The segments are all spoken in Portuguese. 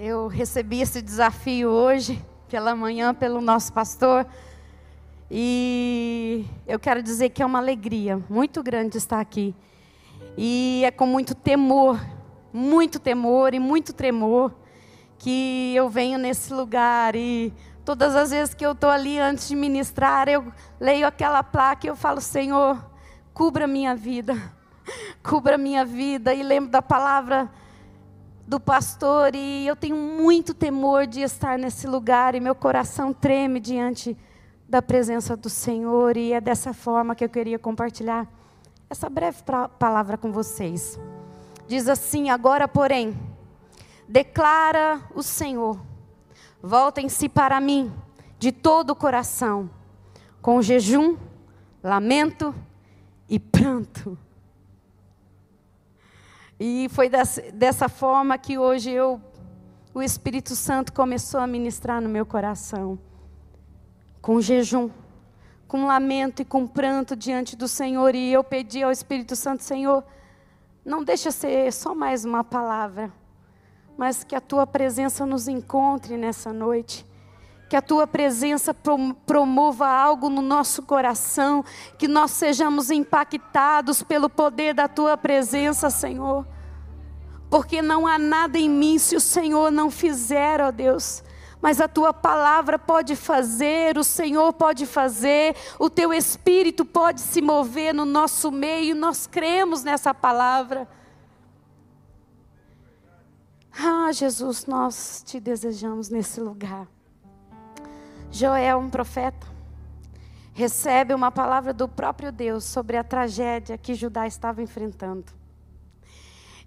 Eu recebi esse desafio hoje, pela manhã, pelo nosso pastor. E eu quero dizer que é uma alegria muito grande estar aqui. E é com muito temor, muito temor e muito tremor que eu venho nesse lugar. E todas as vezes que eu estou ali antes de ministrar, eu leio aquela placa e eu falo: Senhor, cubra minha vida, cubra minha vida. E lembro da palavra do pastor e eu tenho muito temor de estar nesse lugar e meu coração treme diante da presença do Senhor e é dessa forma que eu queria compartilhar essa breve palavra com vocês. Diz assim: Agora, porém, declara o Senhor, voltem-se para mim de todo o coração, com jejum, lamento e pranto. E foi dessa, forma que hoje eu, o Espírito Santo começou a ministrar no meu coração. Com jejum, com lamento e com pranto diante do Senhor. E eu pedi ao Espírito Santo, Senhor, não deixa ser só mais uma palavra, mas que a tua presença nos encontre nessa noite que a tua presença promova algo no nosso coração, que nós sejamos impactados pelo poder da tua presença, Senhor. Porque não há nada em mim se o Senhor não fizer, ó Deus. Mas a tua palavra pode fazer, o Senhor pode fazer, o teu espírito pode se mover no nosso meio, nós cremos nessa palavra. Ah, Jesus, nós te desejamos nesse lugar. Joel, um profeta, recebe uma palavra do próprio Deus sobre a tragédia que Judá estava enfrentando.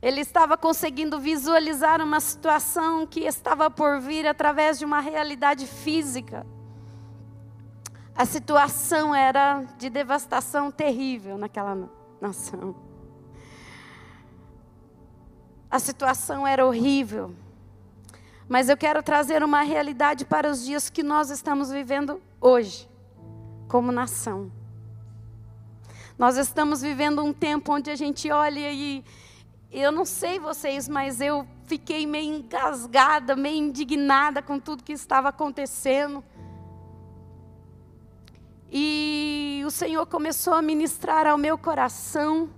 Ele estava conseguindo visualizar uma situação que estava por vir através de uma realidade física. A situação era de devastação terrível naquela nação. A situação era horrível. Mas eu quero trazer uma realidade para os dias que nós estamos vivendo hoje, como nação. Nós estamos vivendo um tempo onde a gente olha e eu não sei vocês, mas eu fiquei meio engasgada, meio indignada com tudo que estava acontecendo. E o Senhor começou a ministrar ao meu coração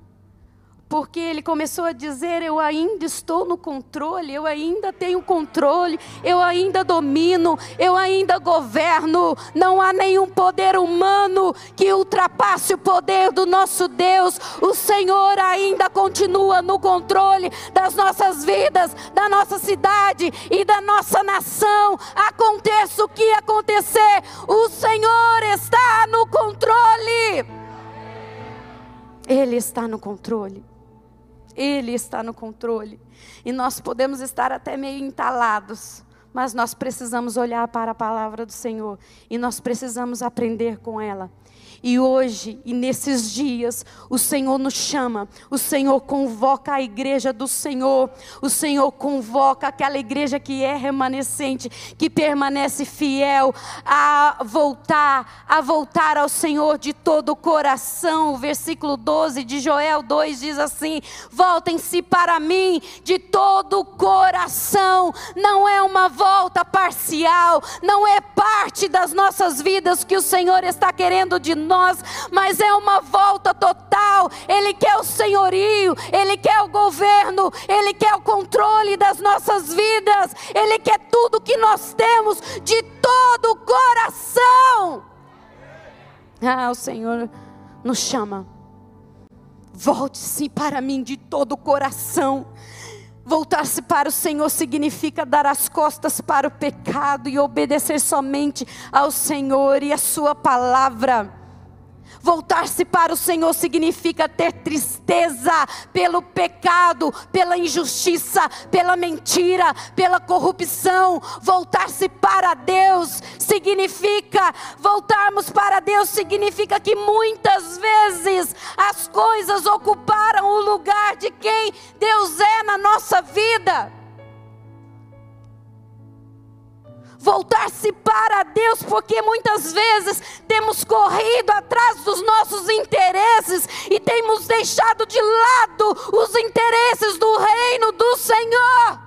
porque ele começou a dizer: Eu ainda estou no controle, eu ainda tenho controle, eu ainda domino, eu ainda governo. Não há nenhum poder humano que ultrapasse o poder do nosso Deus. O Senhor ainda continua no controle das nossas vidas, da nossa cidade e da nossa nação. Aconteça o que acontecer, o Senhor está no controle. Ele está no controle. Ele está no controle. E nós podemos estar até meio entalados, mas nós precisamos olhar para a palavra do Senhor e nós precisamos aprender com ela. E hoje e nesses dias, o Senhor nos chama, o Senhor convoca a igreja do Senhor, o Senhor convoca aquela igreja que é remanescente, que permanece fiel a voltar, a voltar ao Senhor de todo o coração. O versículo 12 de Joel 2 diz assim: Voltem-se para mim de todo o coração. Não é uma volta parcial, não é parte das nossas vidas que o Senhor está querendo de nós nós, mas é uma volta total. Ele quer o senhorio, ele quer o governo, ele quer o controle das nossas vidas, ele quer tudo que nós temos de todo o coração. Ah, o Senhor nos chama. Volte-se para mim de todo o coração. Voltar-se para o Senhor significa dar as costas para o pecado e obedecer somente ao Senhor e a Sua palavra. Voltar-se para o Senhor significa ter tristeza pelo pecado, pela injustiça, pela mentira, pela corrupção. Voltar-se para Deus significa, voltarmos para Deus significa que muitas vezes as coisas ocuparam o lugar de quem Deus é na nossa vida. Voltar-se para Deus, porque muitas vezes temos corrido atrás dos nossos interesses e temos deixado de lado os interesses do reino do Senhor.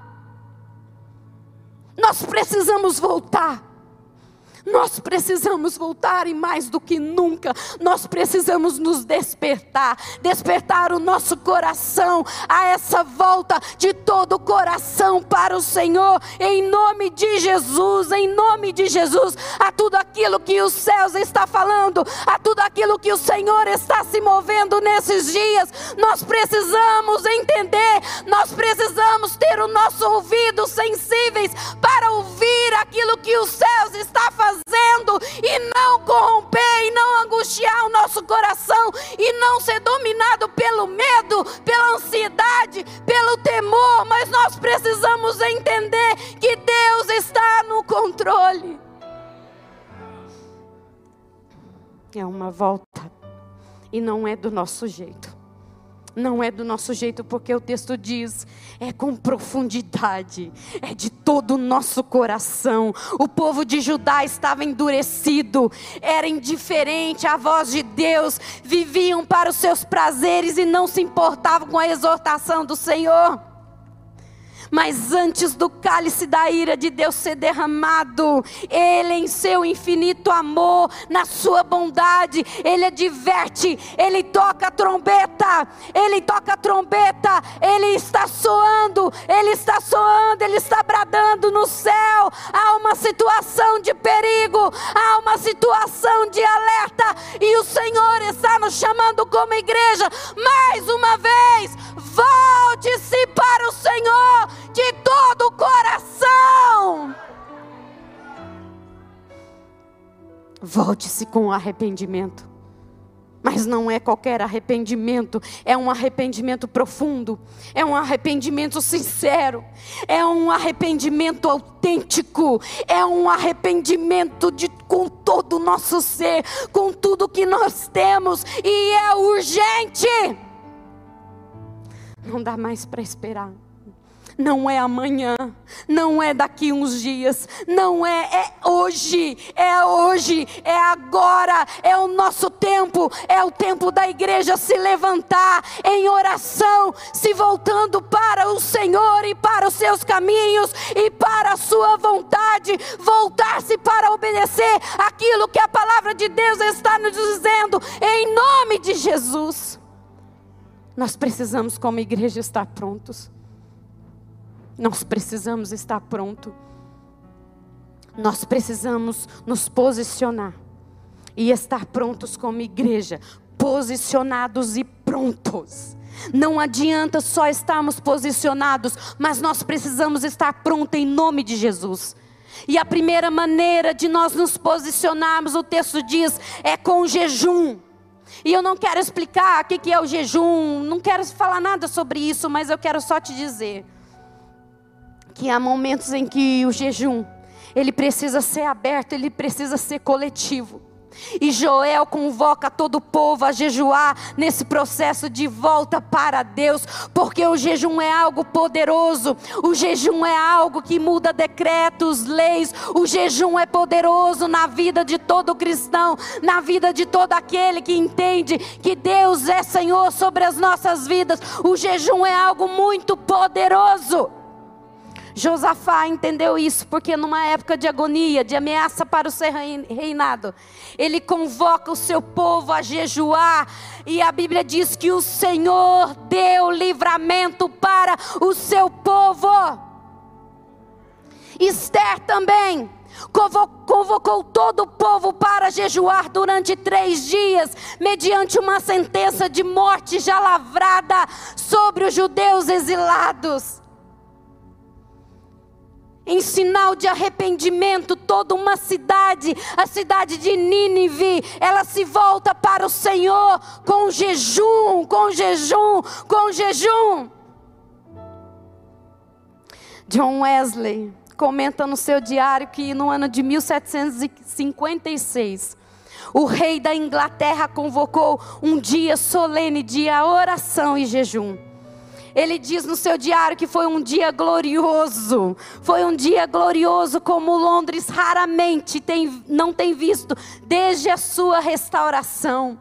Nós precisamos voltar. Nós precisamos voltar e mais do que nunca, nós precisamos nos despertar, despertar o nosso coração a essa volta de todo o coração para o Senhor, em nome de Jesus, em nome de Jesus, a tudo aquilo que os céus está falando, a tudo aquilo que o Senhor está se movendo nesses dias, nós precisamos entender, nós precisamos ter o nosso ouvido sensíveis para ouvir aquilo que os céus está fazendo e não corromper e não angustiar o nosso coração e não ser dominado pelo medo, pela ansiedade, pelo temor, mas nós precisamos entender que Deus está no controle. É uma volta e não é do nosso jeito não é do nosso jeito, porque o texto diz, é com profundidade, é de todo o nosso coração. O povo de Judá estava endurecido, era indiferente à voz de Deus, viviam para os seus prazeres e não se importavam com a exortação do Senhor. Mas antes do cálice da ira de Deus ser derramado, Ele, em seu infinito amor, na sua bondade, Ele adverte, Ele toca a trombeta, Ele toca a trombeta, Ele está soando, Ele está soando, Ele está bradando no céu. Há uma situação de perigo, há uma situação de alerta, e o Senhor está nos chamando como igreja, mais uma vez, volte-se para o Senhor de todo o coração. Volte-se com arrependimento. Mas não é qualquer arrependimento, é um arrependimento profundo, é um arrependimento sincero, é um arrependimento autêntico, é um arrependimento de, com todo o nosso ser, com tudo que nós temos, e é urgente. Não dá mais para esperar não é amanhã, não é daqui uns dias, não é, é hoje, é hoje, é agora, é o nosso tempo, é o tempo da igreja se levantar em oração, se voltando para o Senhor e para os seus caminhos e para a sua vontade, voltar-se para obedecer aquilo que a palavra de Deus está nos dizendo, em nome de Jesus. Nós precisamos, como igreja, estar prontos. Nós precisamos estar pronto. Nós precisamos nos posicionar e estar prontos como igreja, posicionados e prontos. Não adianta só estarmos posicionados, mas nós precisamos estar prontos em nome de Jesus. E a primeira maneira de nós nos posicionarmos, o texto diz, é com jejum. E eu não quero explicar o que é o jejum, não quero falar nada sobre isso, mas eu quero só te dizer que há momentos em que o jejum, ele precisa ser aberto, ele precisa ser coletivo. E Joel convoca todo o povo a jejuar nesse processo de volta para Deus, porque o jejum é algo poderoso, o jejum é algo que muda decretos, leis, o jejum é poderoso na vida de todo cristão, na vida de todo aquele que entende que Deus é Senhor sobre as nossas vidas. O jejum é algo muito poderoso. Josafá entendeu isso, porque numa época de agonia, de ameaça para o seu reinado, ele convoca o seu povo a jejuar, e a Bíblia diz que o Senhor deu livramento para o seu povo. Esther também convocou todo o povo para jejuar durante três dias, mediante uma sentença de morte já lavrada sobre os judeus exilados em sinal de arrependimento, toda uma cidade, a cidade de Nínive, ela se volta para o Senhor com jejum, com jejum, com jejum. John Wesley comenta no seu diário que no ano de 1756, o rei da Inglaterra convocou um dia solene de oração e jejum. Ele diz no seu diário que foi um dia glorioso. Foi um dia glorioso como Londres raramente tem, não tem visto desde a sua restauração.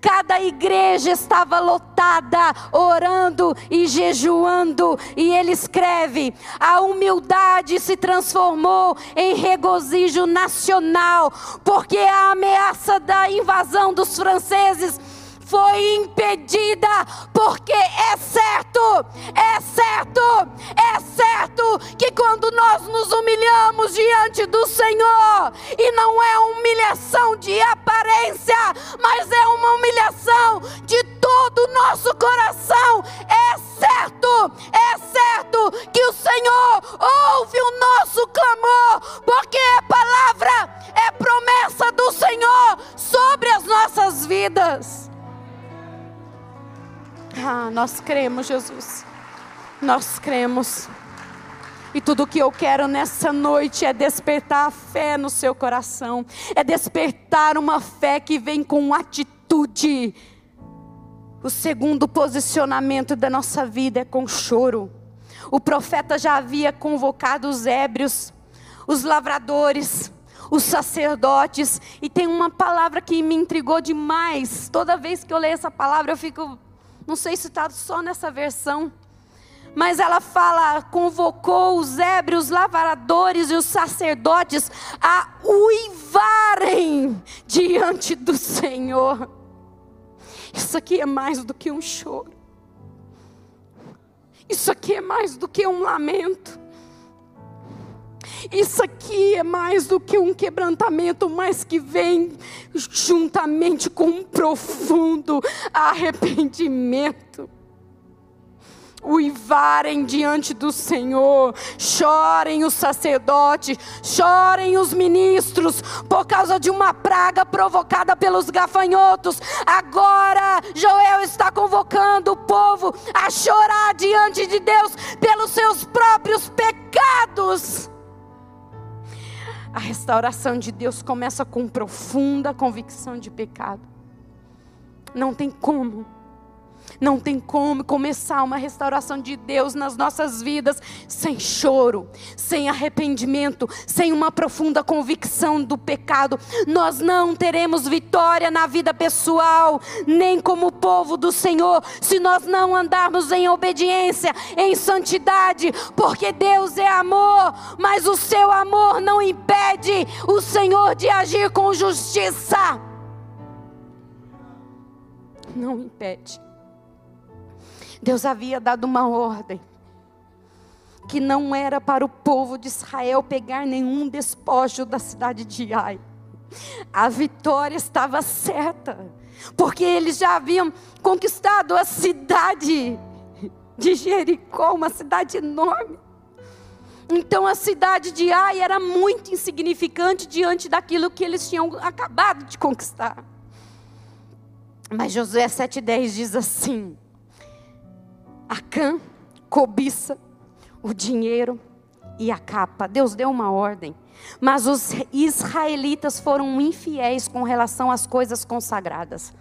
Cada igreja estava lotada, orando e jejuando. E ele escreve: a humildade se transformou em regozijo nacional, porque a ameaça da invasão dos franceses foi impedida, porque é certo, é certo, é certo que quando nós nos humilhamos diante do Senhor, e não é humilhação de aparência, mas é uma humilhação de todo o nosso coração, é certo, é certo que o Senhor ouve o nosso clamor, porque a palavra é promessa do Senhor sobre as nossas vidas. Ah, nós cremos, Jesus. Nós cremos. E tudo o que eu quero nessa noite é despertar a fé no seu coração, é despertar uma fé que vem com atitude. O segundo posicionamento da nossa vida é com choro. O profeta já havia convocado os ébrios, os lavradores, os sacerdotes, e tem uma palavra que me intrigou demais. Toda vez que eu leio essa palavra, eu fico não sei se está só nessa versão. Mas ela fala: convocou os ébrios, os lavradores e os sacerdotes a uivarem diante do Senhor. Isso aqui é mais do que um choro. Isso aqui é mais do que um lamento. Isso aqui é mais do que um quebrantamento, mas que vem juntamente com um profundo arrependimento uivarem diante do Senhor, chorem os sacerdotes, chorem os ministros, por causa de uma praga provocada pelos gafanhotos. Agora Joel está convocando o povo a chorar diante de Deus pelos seus próprios pecados. A restauração de Deus começa com profunda convicção de pecado. Não tem como não tem como começar uma restauração de Deus nas nossas vidas sem choro, sem arrependimento, sem uma profunda convicção do pecado. Nós não teremos vitória na vida pessoal, nem como povo do Senhor, se nós não andarmos em obediência, em santidade, porque Deus é amor, mas o seu amor não impede o Senhor de agir com justiça. Não impede. Deus havia dado uma ordem que não era para o povo de Israel pegar nenhum despojo da cidade de Ai. A vitória estava certa, porque eles já haviam conquistado a cidade de Jericó, uma cidade enorme. Então a cidade de Ai era muito insignificante diante daquilo que eles tinham acabado de conquistar. Mas Josué 7,10 diz assim: Acã cobiça o dinheiro e a capa. Deus deu uma ordem. Mas os israelitas foram infiéis com relação às coisas consagradas.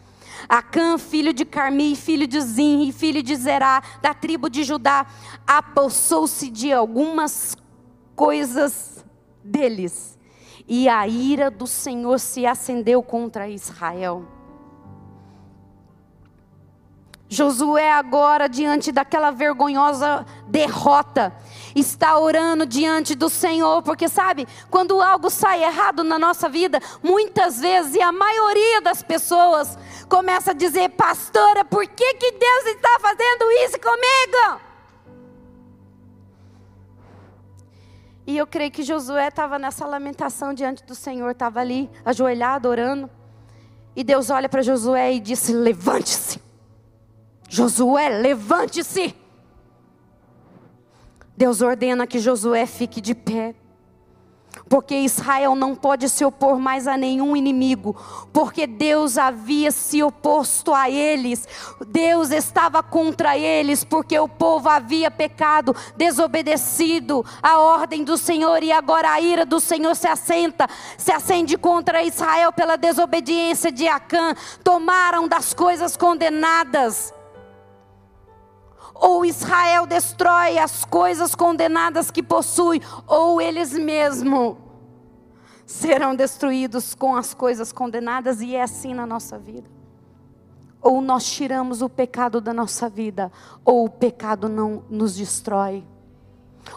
Acã, filho de Carmi, filho de Zim e filho de Zerá, da tribo de Judá, apossou-se de algumas coisas deles. E a ira do Senhor se acendeu contra Israel. Josué, agora, diante daquela vergonhosa derrota, está orando diante do Senhor, porque sabe, quando algo sai errado na nossa vida, muitas vezes, e a maioria das pessoas, começa a dizer: Pastora, por que, que Deus está fazendo isso comigo? E eu creio que Josué estava nessa lamentação diante do Senhor, estava ali, ajoelhado, orando. E Deus olha para Josué e disse: Levante-se. Josué, levante-se. Deus ordena que Josué fique de pé. Porque Israel não pode se opor mais a nenhum inimigo, porque Deus havia se oposto a eles, Deus estava contra eles, porque o povo havia pecado, desobedecido a ordem do Senhor, e agora a ira do Senhor se assenta, se acende contra Israel pela desobediência de Acã, tomaram das coisas condenadas ou Israel destrói as coisas condenadas que possui, ou eles mesmos serão destruídos com as coisas condenadas, e é assim na nossa vida. Ou nós tiramos o pecado da nossa vida, ou o pecado não nos destrói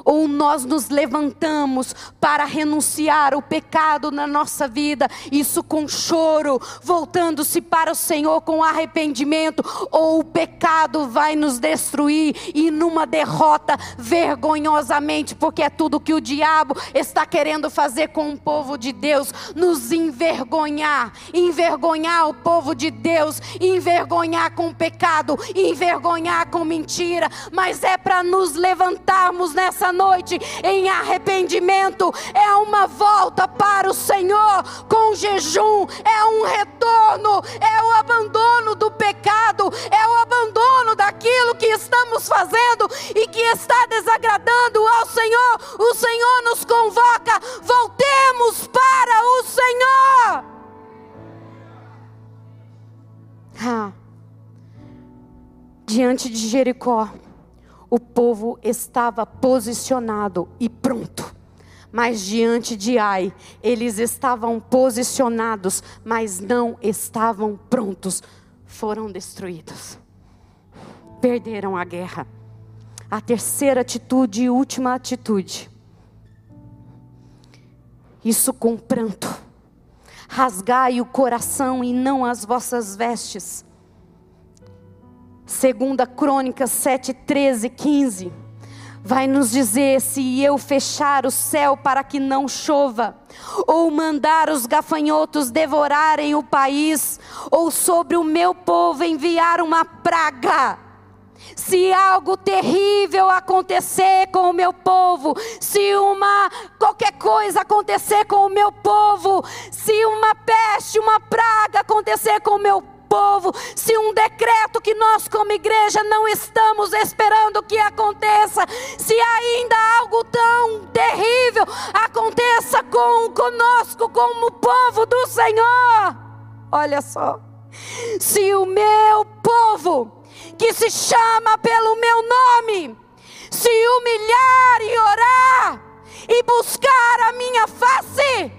ou nós nos levantamos para renunciar o pecado na nossa vida, isso com choro, voltando-se para o Senhor com arrependimento, ou o pecado vai nos destruir e numa derrota vergonhosamente, porque é tudo que o diabo está querendo fazer com o povo de Deus, nos envergonhar, envergonhar o povo de Deus, envergonhar com pecado, envergonhar com mentira, mas é para nos levantarmos nessa nessa noite em arrependimento, é uma volta para o Senhor com jejum, é um retorno, é o abandono do pecado, é o abandono daquilo que estamos fazendo e que está desagradando ao Senhor. O Senhor nos convoca, voltemos para o Senhor. Ah. Diante de Jericó, o povo estava posicionado e pronto. Mas diante de Ai, eles estavam posicionados, mas não estavam prontos. Foram destruídos. Perderam a guerra. A terceira atitude e última atitude. Isso com pranto. Rasgai o coração e não as vossas vestes Segunda Crônicas 7, 13, 15. Vai nos dizer: se eu fechar o céu para que não chova, ou mandar os gafanhotos devorarem o país, ou sobre o meu povo enviar uma praga, se algo terrível acontecer com o meu povo, se uma qualquer coisa acontecer com o meu povo, se uma peste, uma praga acontecer com o meu povo, povo, se um decreto que nós, como igreja, não estamos esperando que aconteça, se ainda algo tão terrível aconteça com conosco, como povo do Senhor, olha só, se o meu povo, que se chama pelo meu nome, se humilhar e orar, e buscar a minha face,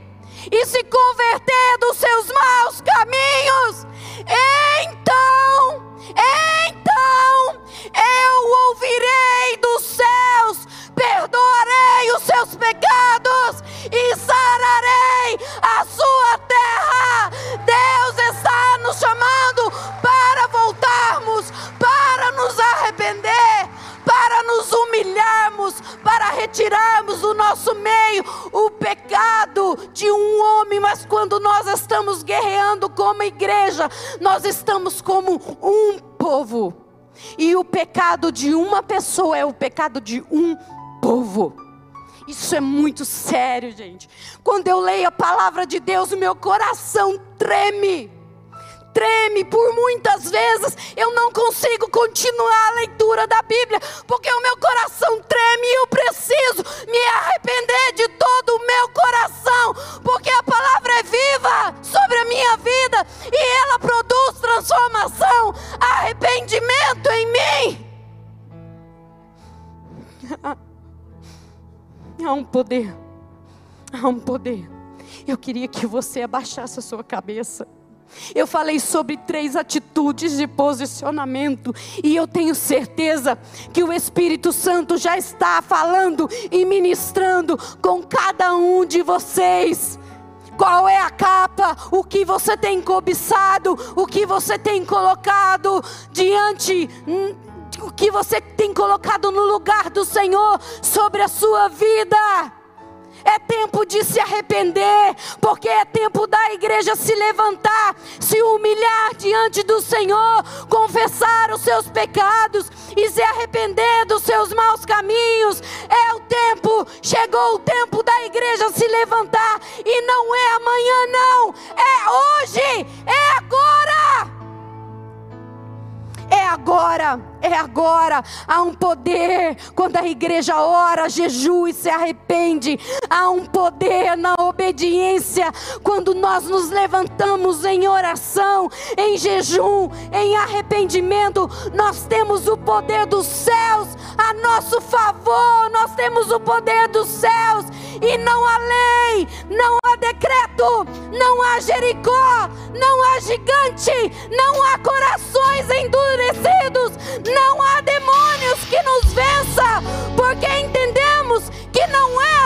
e se converter dos seus maus caminhos, então, então eu ouvirei dos céus, perdoarei os seus pecados e sararei a sua terra. Deus está nos chamando para retirarmos do nosso meio o pecado de um homem, mas quando nós estamos guerreando como igreja, nós estamos como um povo. E o pecado de uma pessoa é o pecado de um povo. Isso é muito sério, gente. Quando eu leio a palavra de Deus, o meu coração treme treme por muitas vezes, eu não consigo continuar a leitura da Bíblia, porque o meu coração treme e eu preciso me arrepender de todo o meu coração, porque a palavra é viva sobre a minha vida e ela produz transformação, arrependimento em mim. Há um poder, há um poder. Eu queria que você abaixasse a sua cabeça. Eu falei sobre três atitudes de posicionamento e eu tenho certeza que o Espírito Santo já está falando e ministrando com cada um de vocês. Qual é a capa? O que você tem cobiçado? O que você tem colocado diante hum, o que você tem colocado no lugar do Senhor sobre a sua vida? De se arrepender, porque é tempo da igreja se levantar, se humilhar diante do Senhor, confessar os seus pecados e se arrepender dos seus maus caminhos. É o tempo, chegou o tempo da igreja se levantar e não é amanhã não, é hoje, é agora. É agora, é agora. Há um poder quando a igreja ora, jejua e se arrepende. Há um poder na obediência quando nós nos levantamos em oração, em jejum, em arrependimento. Nós temos o poder dos céus a nosso favor. Nós temos o poder dos céus e não há lei, não há decreto, não há Jericó, não há gigante, não há corações endurecidos, não há demônios que nos vença, porque entendemos que não é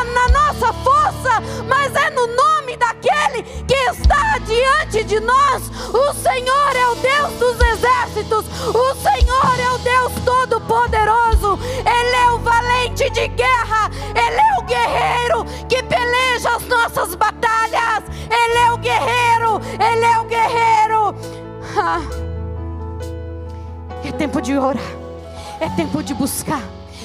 nossa força, mas é no nome daquele que está diante de nós. O Senhor é o Deus dos exércitos, o Senhor é o Deus todo-poderoso, Ele é o valente de guerra, Ele é o guerreiro que peleja as nossas batalhas, Ele é o guerreiro, Ele é o guerreiro. Ah. É tempo de orar, é tempo de buscar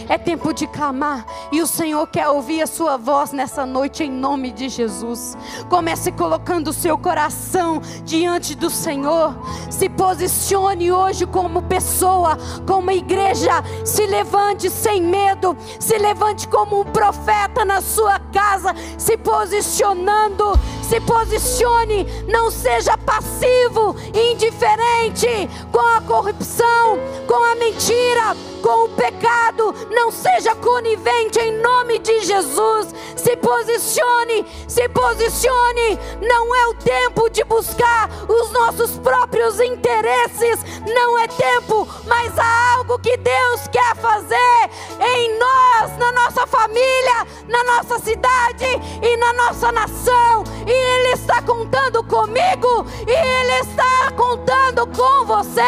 é tempo de clamar. E o Senhor quer ouvir a sua voz nessa noite em nome de Jesus. Comece colocando o seu coração diante do Senhor. Se posicione hoje como pessoa, como igreja. Se levante sem medo. Se levante como um profeta na sua casa, se posicionando. Se posicione, não seja passivo, indiferente com a corrupção, com a mentira, com o pecado, não seja conivente em nome de Jesus. Se posicione, se posicione. Não é o tempo de buscar os nossos próprios interesses, não é tempo, mas há algo que Deus quer fazer em nós, na nossa família, na nossa cidade e na nossa nação. E Ele está contando comigo, e Ele está contando com você.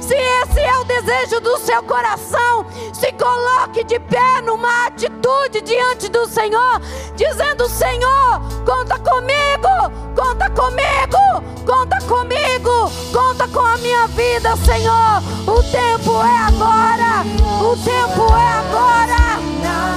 Se esse é o desejo do seu coração, se coloque de pé numa atitude diante do Senhor, dizendo: Senhor, conta comigo, conta comigo, conta comigo, conta com a minha vida, Senhor. O tempo é agora, o tempo é agora.